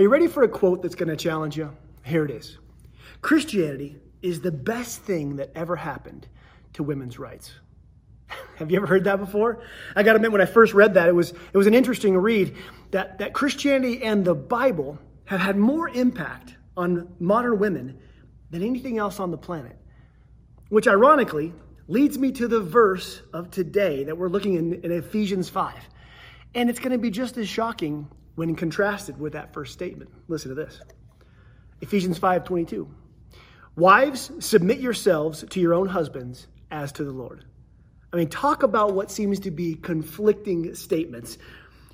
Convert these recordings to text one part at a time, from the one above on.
Are you ready for a quote that's going to challenge you? Here it is Christianity is the best thing that ever happened to women's rights. Have you ever heard that before? I got to admit, when I first read that, it was, it was an interesting read that, that Christianity and the Bible have had more impact on modern women than anything else on the planet. Which ironically leads me to the verse of today that we're looking in, in Ephesians 5. And it's going to be just as shocking when contrasted with that first statement. Listen to this. Ephesians 5:22. Wives, submit yourselves to your own husbands as to the Lord. I mean, talk about what seems to be conflicting statements.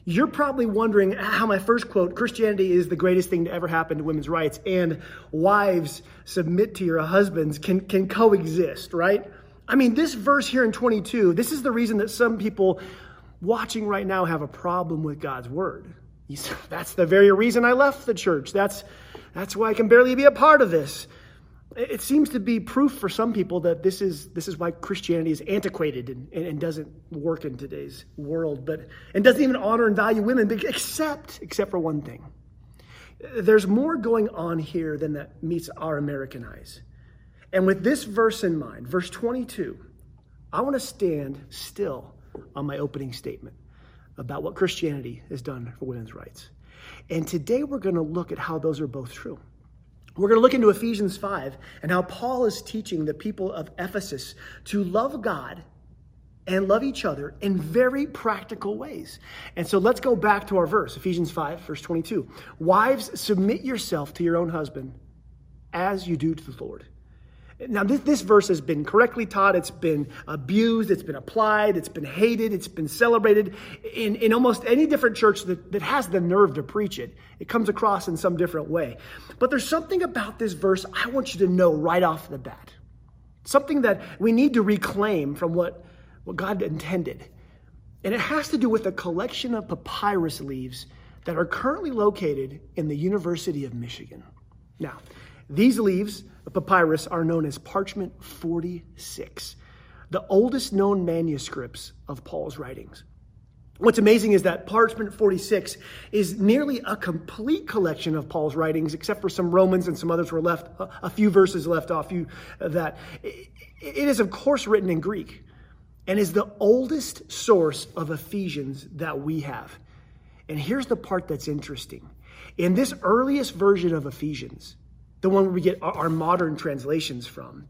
You're probably wondering how my first quote, Christianity is the greatest thing to ever happen to women's rights, and wives submit to your husbands can, can coexist, right? I mean, this verse here in 22, this is the reason that some people watching right now have a problem with God's word. That's the very reason I left the church. That's, that's why I can barely be a part of this. It seems to be proof for some people that this is, this is why Christianity is antiquated and, and doesn't work in today's world, but, and doesn't even honor and value women, except, except for one thing. There's more going on here than that meets our American eyes. And with this verse in mind, verse 22, I want to stand still on my opening statement about what Christianity has done for women's rights. And today we're going to look at how those are both true. We're going to look into Ephesians 5 and how Paul is teaching the people of Ephesus to love God and love each other in very practical ways. And so let's go back to our verse, Ephesians 5, verse 22. Wives, submit yourself to your own husband as you do to the Lord. Now, this, this verse has been correctly taught, it's been abused, it's been applied, it's been hated, it's been celebrated in, in almost any different church that, that has the nerve to preach it. It comes across in some different way. But there's something about this verse I want you to know right off the bat. Something that we need to reclaim from what, what God intended. And it has to do with a collection of papyrus leaves that are currently located in the University of Michigan. Now, these leaves of papyrus are known as parchment 46, the oldest known manuscripts of Paul's writings. What's amazing is that parchment 46 is nearly a complete collection of Paul's writings, except for some Romans and some others were left, a few verses left off you uh, that. It is, of course, written in Greek and is the oldest source of Ephesians that we have. And here's the part that's interesting. In this earliest version of Ephesians, the one where we get our modern translations from.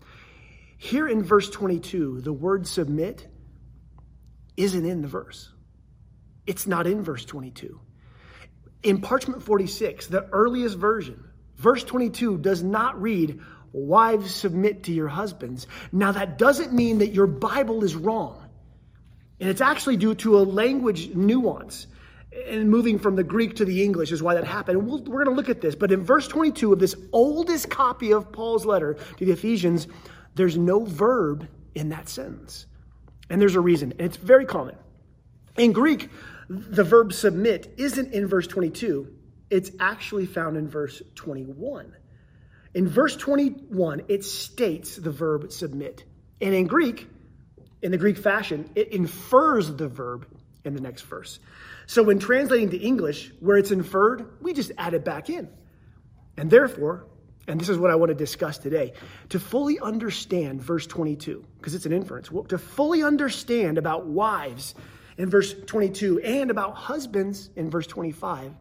Here in verse 22, the word submit isn't in the verse. It's not in verse 22. In parchment 46, the earliest version, verse 22 does not read, Wives submit to your husbands. Now, that doesn't mean that your Bible is wrong. And it's actually due to a language nuance and moving from the Greek to the English is why that happened. we we are going to look at this. But in verse 22 of this oldest copy of Paul's letter to the Ephesians, there's no verb in that sentence. And there's a reason. And it's very common. In Greek, the verb submit isn't in verse 22, it's actually found in verse 21. In verse 21, it states the verb submit. And in Greek, in the Greek fashion, it infers the verb in the next verse. So when translating to English, where it's inferred, we just add it back in. And therefore, and this is what I want to discuss today, to fully understand verse 22, because it's an inference, to fully understand about wives in verse 22 and about husbands in verse 25,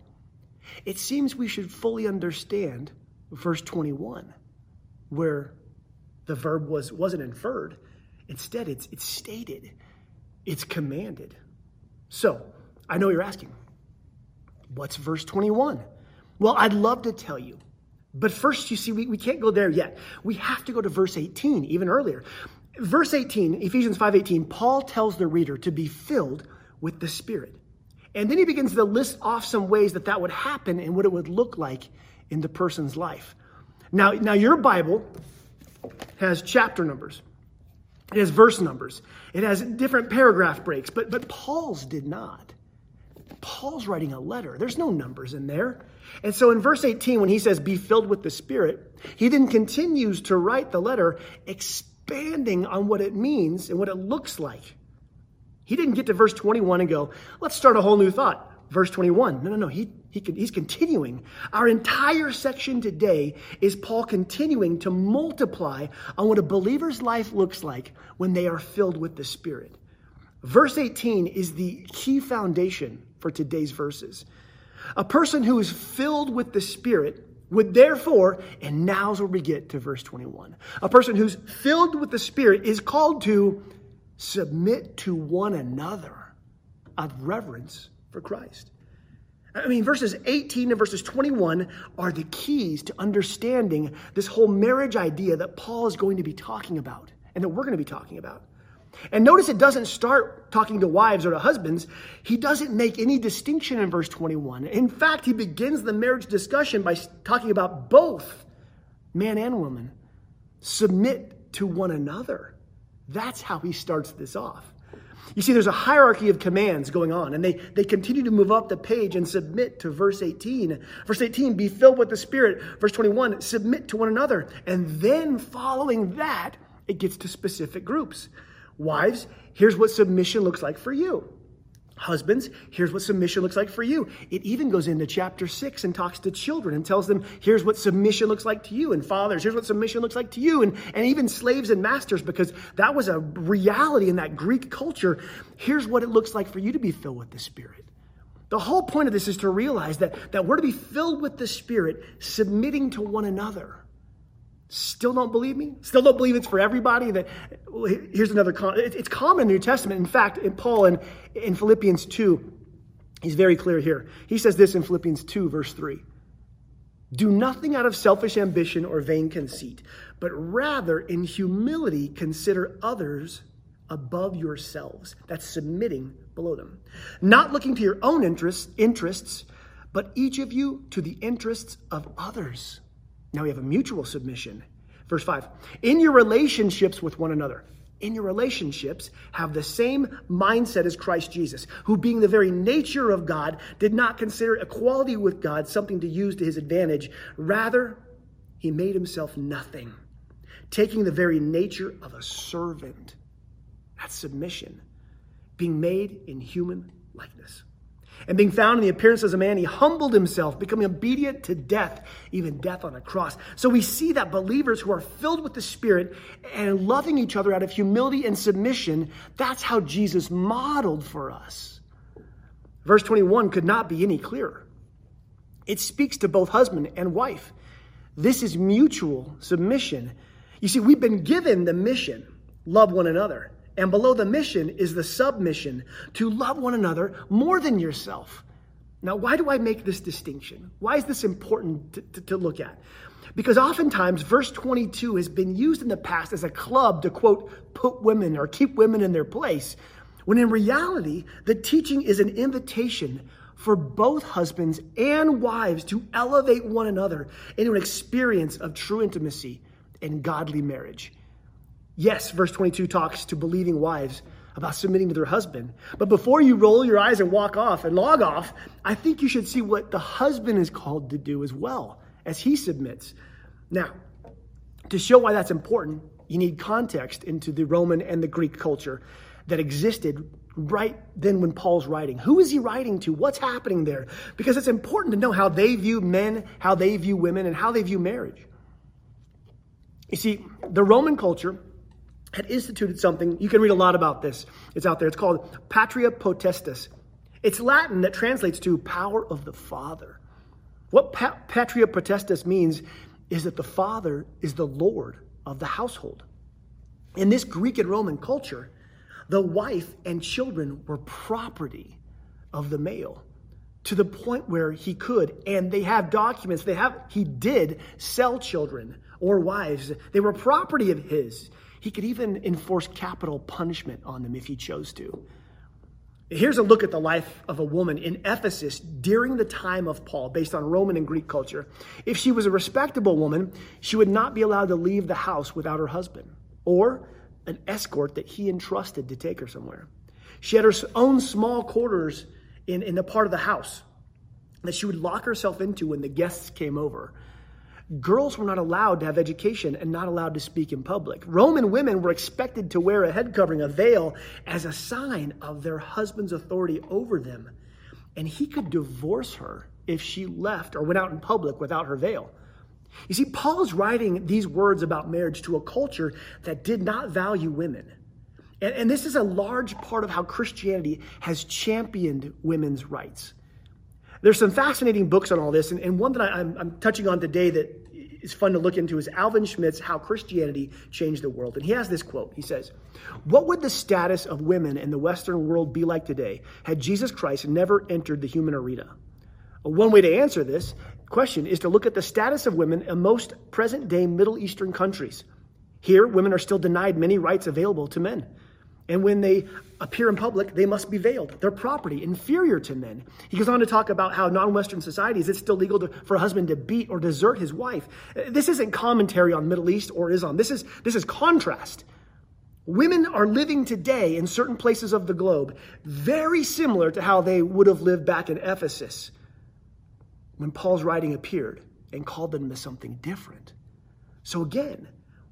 it seems we should fully understand verse 21, where the verb was, wasn't inferred. Instead, it's, it's stated, it's commanded. So, I know you're asking, what's verse 21? Well, I'd love to tell you. But first, you see, we, we can't go there yet. We have to go to verse 18, even earlier. Verse 18, Ephesians 5:18, Paul tells the reader to be filled with the Spirit. And then he begins to list off some ways that that would happen and what it would look like in the person's life. Now, now your Bible has chapter numbers. It has verse numbers. It has different paragraph breaks, but, but Paul's did not. Paul's writing a letter. There's no numbers in there. And so in verse 18, when he says, be filled with the Spirit, he then continues to write the letter, expanding on what it means and what it looks like. He didn't get to verse 21 and go, let's start a whole new thought. verse 21. No, no, no. He, he, he's continuing. Our entire section today is Paul continuing to multiply on what a believer's life looks like when they are filled with the Spirit. Verse 18 is the key foundation for today's verses. A person who is filled with the Spirit would therefore, and now's where we get to verse 21. A person who's filled with the Spirit is called to submit to one another of reverence for Christ. I mean, verses 18 and verses 21 are the keys to understanding this whole marriage idea that Paul is going to be talking about and that we're going to be talking about. And notice it doesn't start talking to wives or to husbands. He doesn't make any distinction in verse 21. In fact, he begins the marriage discussion by talking about both man and woman. Submit to one another. That's how he starts this off. You see, there's a hierarchy of commands going on, and they, they continue to move up the page and submit to verse 18. Verse 18, be filled with the Spirit. Verse 21, submit to one another. And then following that, it gets to specific groups. Wives, here's what submission looks like for you. Husbands, here's what submission looks like for you. It even goes into chapter six and talks to children and tells them, here's what submission looks like to you. And fathers, here's what submission looks like to you. And, and even slaves and masters, because that was a reality in that Greek culture. Here's what it looks like for you to be filled with the Spirit. The whole point of this is to realize that, that we're to be filled with the Spirit, submitting to one another. Still don't believe me? Still don't believe it's for everybody? That here's another. Con- It's common in the New Testament. In fact, in Paul in, in Philippians two, he's very clear here. He says this in Philippians two, verse three: "Do nothing out of selfish ambition or vain conceit, but rather in humility consider others above yourselves." That's submitting below them, not looking to your own interests, interests, but each of you to the interests of others. Now we have a mutual submission. Verse 5 In your relationships with one another, in your relationships, have the same mindset as Christ Jesus, who, being the very nature of God, did not consider equality with God something to use to his advantage. Rather, he made himself nothing, taking the very nature of a servant. That's submission, being made in human likeness. And being found in the appearance as a man, he humbled himself, becoming obedient to death, even death on a cross. So we see that believers who are filled with the Spirit and loving each other out of humility and submission, that's how Jesus modeled for us. Verse 21 could not be any clearer. It speaks to both husband and wife. This is mutual submission. You see, we've been given the mission love one another. And below the mission is the submission to love one another more than yourself. Now, why do I make this distinction? Why is this important to, to, to, look at? Because oftentimes, verse 22 has been used in the past as a club to quote, put women or keep women in their place, when in reality, the teaching is an invitation for both husbands and wives to elevate one another into an experience of true intimacy and godly marriage. Yes, verse 22 talks to believing wives about submitting to their husband. But before you roll your eyes and walk off and log off, I think you should see what the husband is called to do as well as he submits. Now, to show why that's important, you need context into the Roman and the Greek culture that existed right then when Paul's writing. Who is he writing to? What's happening there? Because it's important to know how they view men, how they view women, and how they view marriage. You see, the Roman culture had instituted something. You can read a lot about this. It's out there. It's called Patria Potestas. It's Latin that translates to power of the Father. What pa- Patria Potestas means is that the Father is the Lord of the household. In this Greek and Roman culture, the wife and children were property of the male to the point where he could, and they have documents, they have, he did sell children or wives. They were property of his. He could even enforce capital punishment on them if he chose to. Here's a look at the life of a woman in Ephesus during the time of Paul, based on Roman and Greek culture. If she was a respectable woman, she would not be allowed to leave the house without her husband or an escort that he entrusted to take her somewhere. She had her own small quarters in, in the part of the house that she would lock herself into when the guests came over. Girls were not allowed to have education and not allowed to speak in public. Roman women were expected to wear a head covering, a veil, as a sign of their husband's authority over them. and he could divorce her if she left or went out in public without her veil. You see, Paul is writing these words about marriage to a culture that did not value women. And, and, this is a large part of how Christianity has championed women's rights. There's some fascinating books on all this, and, and one that I, I'm, I'm touching on today that is fun to look into is Alvin Schmidt's How Christianity Changed the World. And he has this quote. He says, What would the status of women in the Western world be like today had Jesus Christ never entered the human arena? One way to answer this question is to look at the status of women in most present day Middle Eastern countries. Here, women are still denied many rights available to men. And when they appear in public, they must be veiled. They're property, inferior to men. He goes on to talk about how non Western societies, it's still legal to, for a husband to beat or desert his wife. This isn't commentary on Middle East or Islam. This is, this is contrast. Women are living today in certain places of the globe very similar to how they would have lived back in Ephesus when Paul's writing appeared and called them to something different. So again,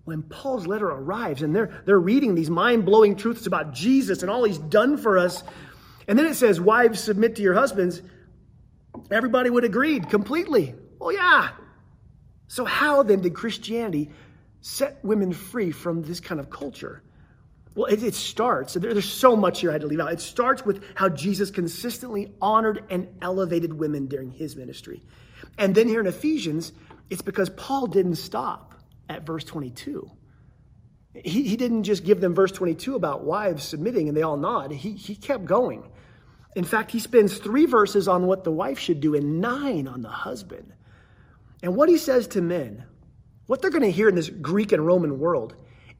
when Paul's letter arrives and they're, they're reading these mind blowing truths about Jesus and all he's done for us, and then it says, Wives, submit to your husbands, everybody would agree completely. Well, yeah. So, how then did Christianity set women free from this kind of culture? Well, it, it starts, there, there's so much here I had to leave out. It starts with how Jesus consistently honored and elevated women during his ministry. And then here in Ephesians, it's because Paul didn't stop at verse 22. He, he didn't just give them verse 22 about wives submitting and they all nod. He, he kept going. In fact, he spends three verses on what the wife should do and nine on the husband. And what he says to men, what they're going to hear in this Greek and Roman world,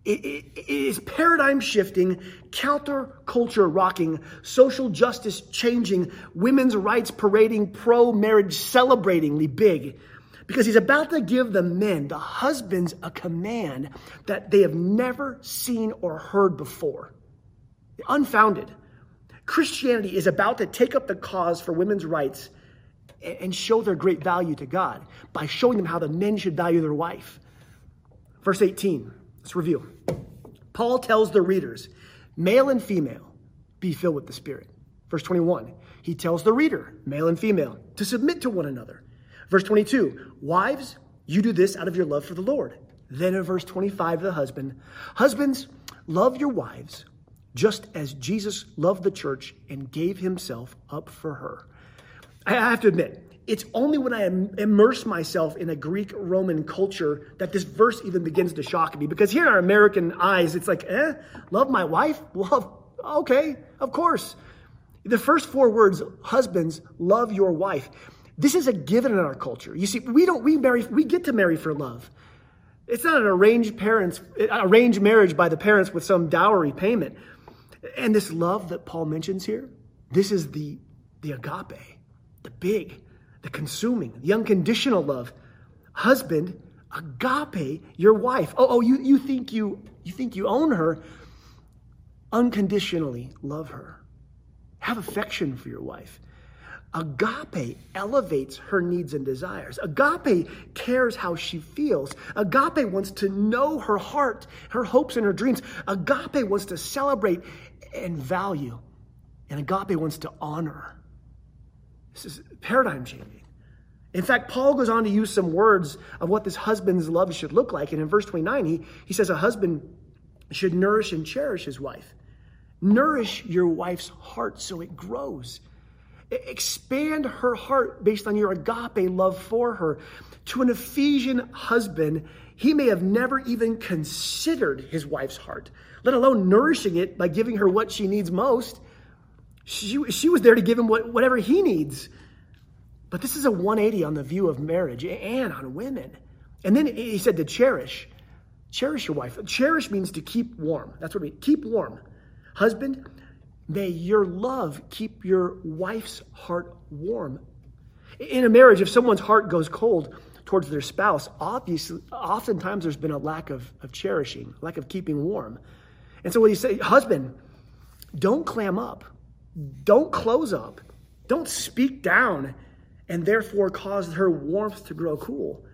is paradigm shifting, counterculture rocking, social justice changing, women's rights parading, pro marriage celebratingly big because he's about to give the men, the husbands, a command that they have never seen or heard before. Unfounded. Christianity is about to take up the cause for women's rights and show their great value to God by showing them how the men should value their wife. Verse 18, let's review. Paul tells the readers, male and female, be filled with the Spirit. Verse 21, he tells the reader, male and female, to submit to one another Verse 22, wives, you do this out of your love for the Lord. Then in verse 25, the husband, husbands, love your wives just as Jesus loved the church and gave himself up for her. I have to admit, it's only when I immerse myself in a Greek Roman culture that this verse even begins to shock me. Because here in our American eyes, it's like, eh, love my wife? Love, okay, of course. The first four words, husbands, love your wife. This is a given in our culture. You see, we don't we marry we get to marry for love. It's not an arranged parents arranged marriage by the parents with some dowry payment. And this love that Paul mentions here, this is the the agape, the big, the consuming, the unconditional love. Husband, agape your wife. Oh, oh, you, you think you you think you own her. Unconditionally love her. Have affection for your wife. Agape elevates her needs and desires. Agape cares how she feels. Agape wants to know her heart, her hopes, and her dreams. Agape wants to celebrate and value. And agape wants to honor. This is paradigm changing. In fact, Paul goes on to use some words of what this husband's love should look like. And in verse 29, he, he says a husband should nourish and cherish his wife. Nourish your wife's heart so it grows. Expand her heart based on your agape love for her. To an Ephesian husband, he may have never even considered his wife's heart, let alone nourishing it by giving her what she needs most. She, she was there to give him what, whatever he needs. But this is a 180 on the view of marriage and on women. And then he said to cherish. Cherish your wife. Cherish means to keep warm. That's what we keep warm. Husband, May your love keep your wife's heart warm. In a marriage, if someone's heart goes cold towards their spouse, obviously, oftentimes there's been a lack of, of cherishing, lack of keeping warm. And so what you say, husband, don't clam up, don't close up, don't speak down, and therefore cause her warmth to grow cool.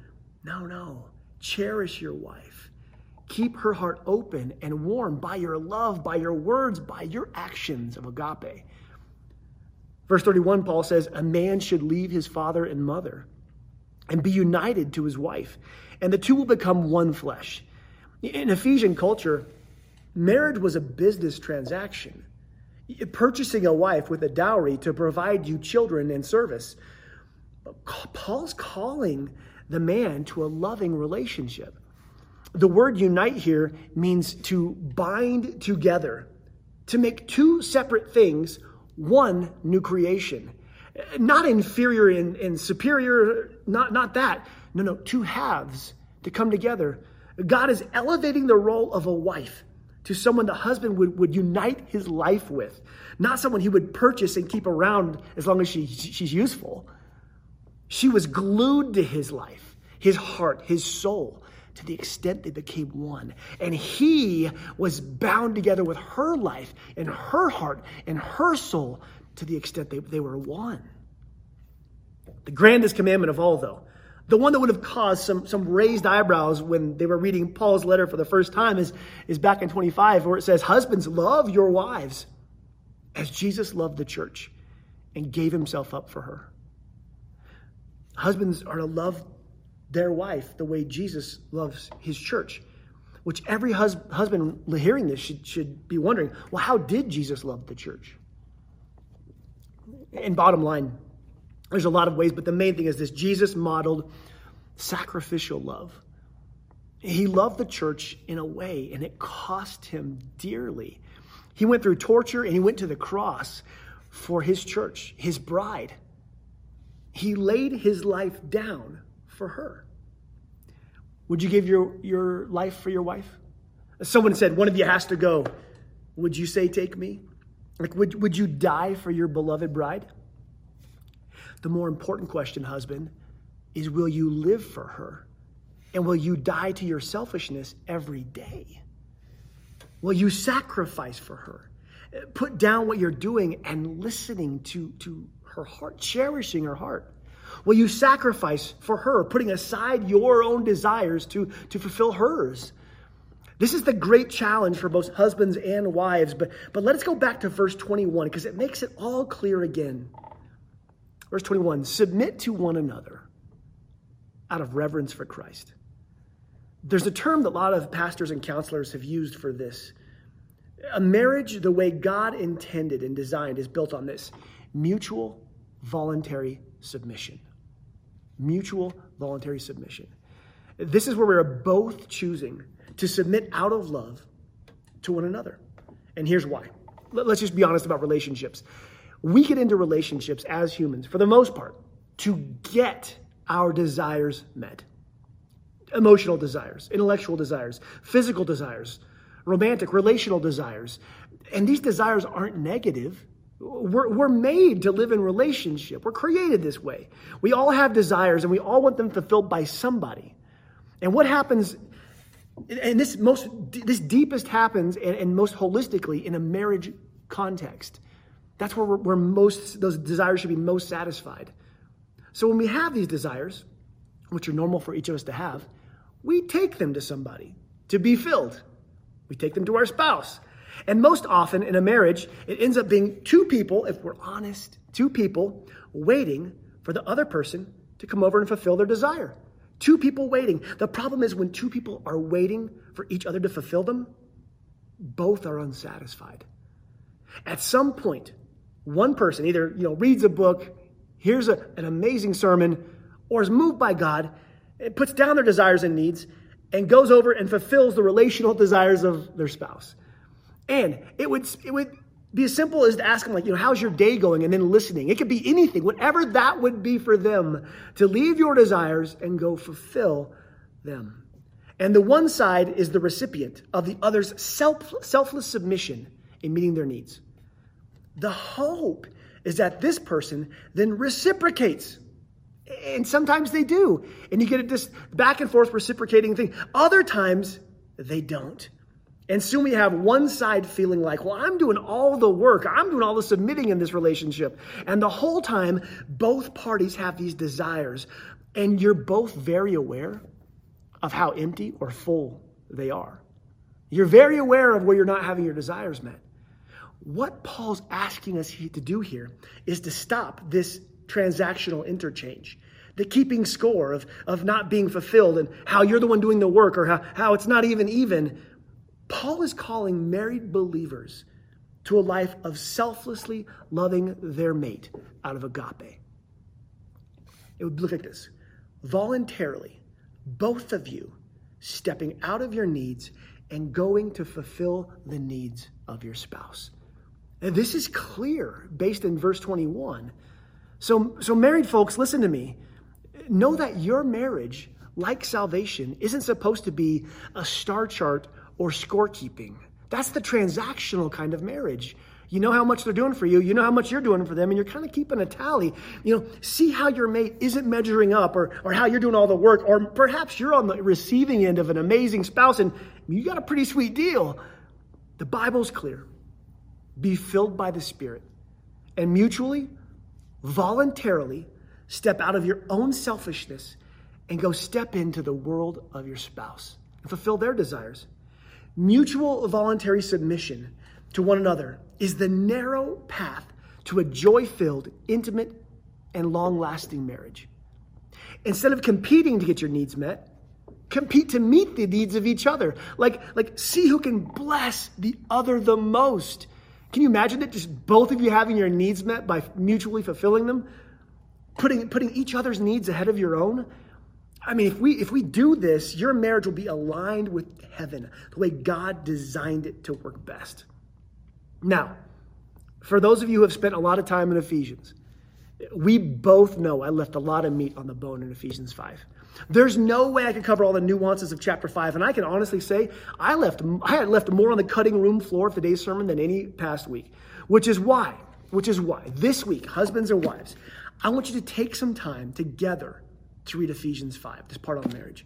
No, no. Cherish your wife. Keep her heart open and warm by your love, by your words, by your actions of agape. Verse 31, Paul says, A man should leave his father and mother and be united to his wife, and the two will become one flesh. In Ephesian culture, marriage was a business transaction. Purchasing a wife with a dowry to provide you children and service. Paul's calling the man to a loving relationship. The word unite here means to bind together, to make two separate things one new creation. Not inferior and, and superior, not, not that. No, no, two halves to come together. God is elevating the role of a wife to someone the husband would, would unite his life with, not someone he would purchase and keep around as long as she, she's useful. She was glued to his life, his heart, his soul, to the extent they became one. And he was bound together with her life and her heart and her soul to the extent they, they were one. The grandest commandment of all, though, the one that would have caused some, some raised eyebrows when they were reading Paul's letter for the first time is, is back in 25, where it says, Husbands, love your wives as Jesus loved the church and gave himself up for her. Husbands are to love their wife the way Jesus loves his church. Which every hus- husband hearing this should, should be wondering well, how did Jesus love the church? And bottom line, there's a lot of ways, but the main thing is this Jesus modeled sacrificial love. He loved the church in a way, and it cost him dearly. He went through torture and he went to the cross for his church, his bride. He laid his life down for her. Would you give your, your life for your wife? Someone said, one of you has to go. Would you say, take me? Like, would, would you die for your beloved bride? The more important question, husband, is will you live for her? And will you die to your selfishness every day? Will you sacrifice for her? Put down what you're doing and listening to, to her heart, cherishing her heart. Will you sacrifice for her, putting aside your own desires to, to fulfill hers? This is the great challenge for both husbands and wives. But, but let us go back to verse 21 because it makes it all clear again. Verse 21 Submit to one another out of reverence for Christ. There's a term that a lot of pastors and counselors have used for this. A marriage, the way God intended and designed, is built on this mutual voluntary submission. Mutual voluntary submission. This is where we're both choosing to submit out of love to one another. And here's why. Let's just be honest about relationships. We get into relationships as humans, for the most part, to get our desires met emotional desires, intellectual desires, physical desires, romantic, relational desires. And these desires aren't negative. We're, we're made to live in relationship. We're created this way. We all have desires and we all want them fulfilled by somebody. And what happens, and this most this deepest happens and, and most holistically in a marriage context. That's where, we're where most those desires should be most satisfied. So when we have these desires, which are normal for each of us to have, we take them to somebody to be filled. We take them to our spouse. And most often in a marriage, it ends up being two people, if we're honest, two people waiting for the other person to come over and fulfill their desire. Two people waiting. The problem is when two people are waiting for each other to fulfill them, both are unsatisfied. At some point, one person either you know reads a book, hears a, an amazing sermon, or is moved by God, it puts down their desires and needs, and goes over and fulfills the relational desires of their spouse. And it would it would be as simple as to ask them, like, you know, how's your day going? And then listening. It could be anything, whatever that would be for them, to leave your desires and go fulfill them. And the one side is the recipient of the other's self, selfless submission in meeting their needs. The hope is that this person then reciprocates. And sometimes they do. And you get a this back and forth reciprocating thing. Other times they don't. And soon we have one side feeling like, well, I'm doing all the work. I'm doing all the submitting in this relationship. And the whole time, both parties have these desires. And you're both very aware of how empty or full they are. You're very aware of where you're not having your desires met. what Paul's asking us to do here is to stop this transactional interchange, the keeping score of, of not being fulfilled and how you're the one doing the work or how, how it's not even even. Paul is calling married believers to a life of selflessly loving their mate out of agape. It would look like this voluntarily, both of you stepping out of your needs and going to fulfill the needs of your spouse. And this is clear based in verse 21. So, so married folks, listen to me. Know that your marriage, like salvation, isn't supposed to be a star chart or scorekeeping. That's the transactional kind of marriage. You know how much they're doing for you. You know how much you're doing for them, and you're kind of keeping a tally. You know, see how your mate isn't measuring up or, or how you're doing all the work, or perhaps you're on the receiving end of an amazing spouse and you got a pretty sweet deal. The Bible's clear. Be filled by the Spirit and mutually, voluntarily step out of your own selfishness and go step into the world of your spouse and fulfill their desires. Mutual voluntary submission to one another is the narrow path to a joy filled, intimate, and long lasting marriage. Instead of competing to get your needs met, compete to meet the needs of each other. Like, like see who can bless the other the most. Can you imagine that Just both of you having your needs met by mutually fulfilling them, putting, putting each other's needs ahead of your own. I mean, if we if we do this, your marriage will be aligned with heaven, the way God designed it to work best. Now, for those of you who have spent a lot of time in Ephesians, we both know I left a lot of meat on the bone in Ephesians 5. There's no way I could cover all the nuances of chapter 5, and I can honestly say I left I had left more on the cutting room floor of today's sermon than any past week, which is why, which is why this week, husbands and wives, I want you to take some time together to read Ephesians 5, this part on marriage.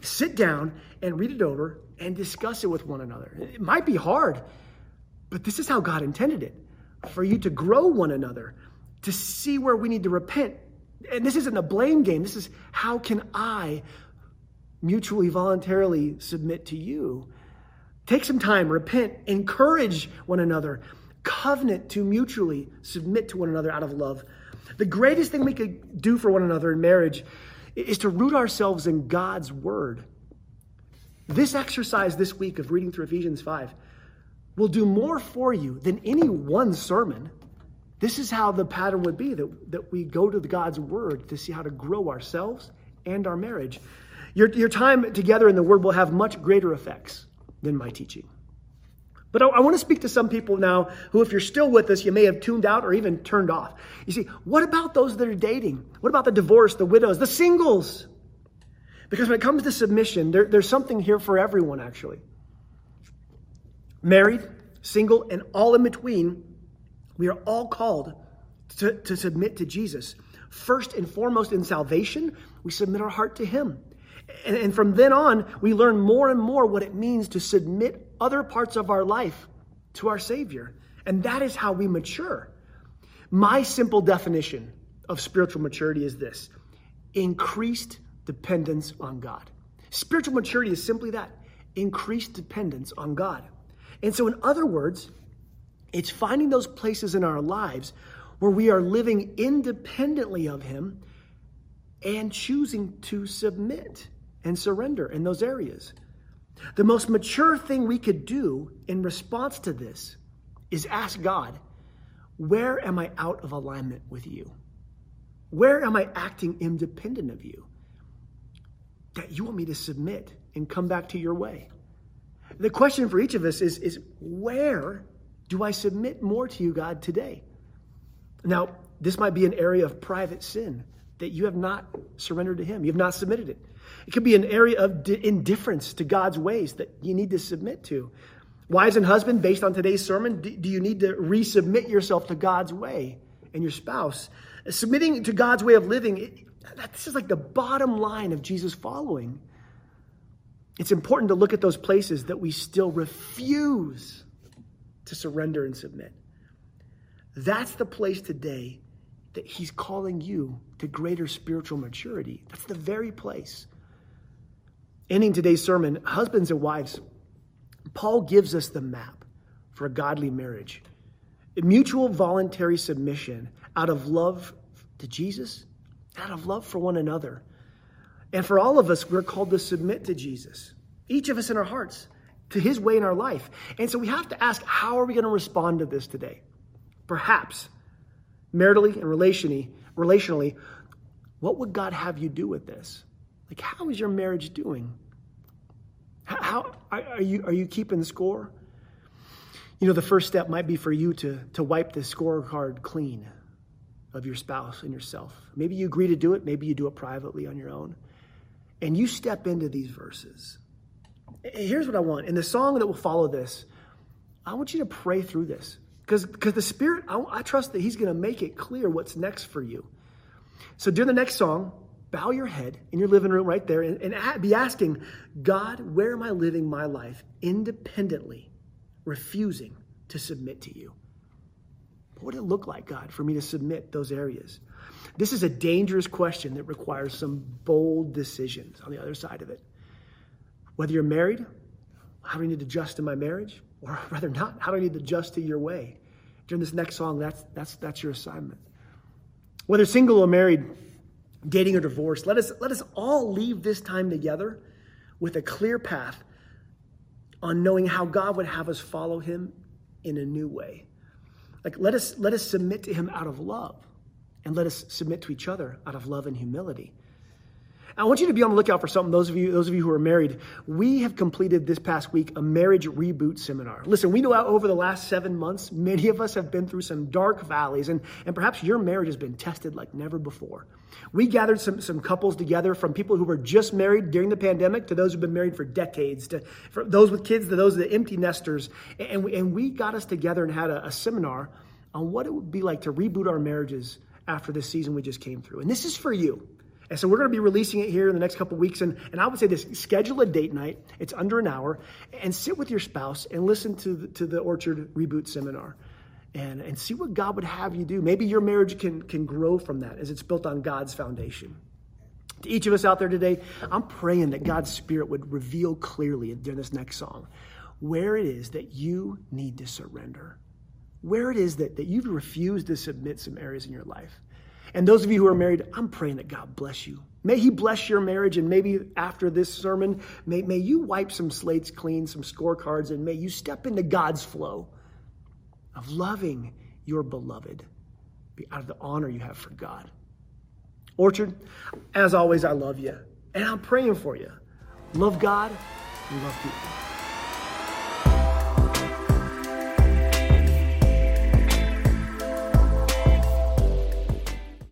Sit down and read it over and discuss it with one another. It might be hard. But this is how God intended it for you to grow one another, to see where we need to repent. And this isn't a blame game. This is how can I mutually, voluntarily submit to you? Take some time, repent, encourage one another, covenant to mutually submit to one another out of love. The greatest thing we could do for one another in marriage is to root ourselves in God's word. This exercise this week of reading through Ephesians 5 will do more for you than any one sermon. This is how the pattern would be that, that we go to God's word to see how to grow ourselves and our marriage. Your, your time together in the word will have much greater effects than my teaching. But I, I want to speak to some people now who, if you're still with us, you may have tuned out or even turned off. You see, what about those that are dating? What about the divorced, the widows, the singles? Because when it comes to submission, there, there's something here for everyone, actually married, single, and all in between, we are all called to, to submit to Jesus. First and foremost in salvation, we submit our heart to Him. And, and from then on, we learn more and more what it means to submit other parts of our life to our Savior. And that is how we mature. My simple definition of spiritual maturity is this increased dependence on God. Spiritual maturity is simply that increased dependence on God. And so, in other words, it's finding those places in our lives where we are living independently of Him and choosing to submit and surrender in those areas. The most mature thing we could do in response to this is ask God, where am I out of alignment with you? Where am I acting independent of you? That you want me to submit and come back to your way. The question for each of us is, is where do I submit more to you, God, today? Now, this might be an area of private sin that you have not surrendered to Him. You have not submitted it. It could be an area of indifference to God's ways that you need to submit to. Wives and husband, based on today's sermon, do you need to resubmit yourself to God's way and your spouse? Submitting to God's way of living, this is like the bottom line of Jesus following. It's important to look at those places that we still refuse to surrender and submit. That's the place today that he's calling you to greater spiritual maturity. That's the very place. Ending today's sermon, husbands and wives, Paul gives us the map for a godly marriage. mutual voluntary submission out of love to Jesus, out of love for one another. And for all of us, we're called to submit to Jesus, each of us in our hearts, to his way in our life. And so we have to ask, how are we going to respond to this today? Perhaps, maritally and relationally, relationally, what would God have you do with this? Like, how is your marriage doing? How, are, you, are you keeping score? You know, the first step might be for you to, to wipe the scorecard clean of your spouse and yourself. Maybe you agree to do it, maybe you do it privately on your own. And you step into these verses. Here's what I want. In the song that will follow this, I want you to pray through this. Because the Spirit, I, I trust that He's going to make it clear what's next for you. So during the next song, bow your head in your living room right there and, and be asking, God, where am I living my life independently, refusing to submit to you? What would it look like, God, for me to submit those areas? This is a dangerous question that requires some bold decisions on the other side of it. Whether you're married, how do I need to adjust to my marriage? Or rather not, how do I need to adjust to your way? During this next song, that's, that's, that's your assignment. Whether single or married, dating or divorced, let us, let us all leave this time together with a clear path on knowing how God would have us follow him in a new way. Like let us let us submit to him out of love and let us submit to each other out of love and humility. I want you to be on the lookout for something. Those of you, those of you who are married, we have completed this past week a marriage reboot seminar. Listen, we know how over the last seven months, many of us have been through some dark valleys, and, and perhaps your marriage has been tested like never before. We gathered some, some couples together from people who were just married during the pandemic to those who've been married for decades, to for those with kids to those the empty nesters, and we, and we got us together and had a, a seminar on what it would be like to reboot our marriages after this season we just came through. And this is for you. And so we're going to be releasing it here in the next couple weeks. And, and I would say this schedule a date night, it's under an hour, and sit with your spouse and listen to the, to the Orchard Reboot Seminar. And, and see what God would have you do. Maybe your marriage can, can grow from that as it's built on God's foundation. To each of us out there today, I'm praying that God's Spirit would reveal clearly during this next song where it is that you need to surrender, where it is that, that you've refused to submit some areas in your life. And those of you who are married, I'm praying that God bless you. May He bless your marriage, and maybe after this sermon, may, may you wipe some slates clean, some scorecards, and may you step into God's flow of loving your beloved out of the honor you have for God. Orchard, as always, I love you, and I'm praying for you. Love God love people.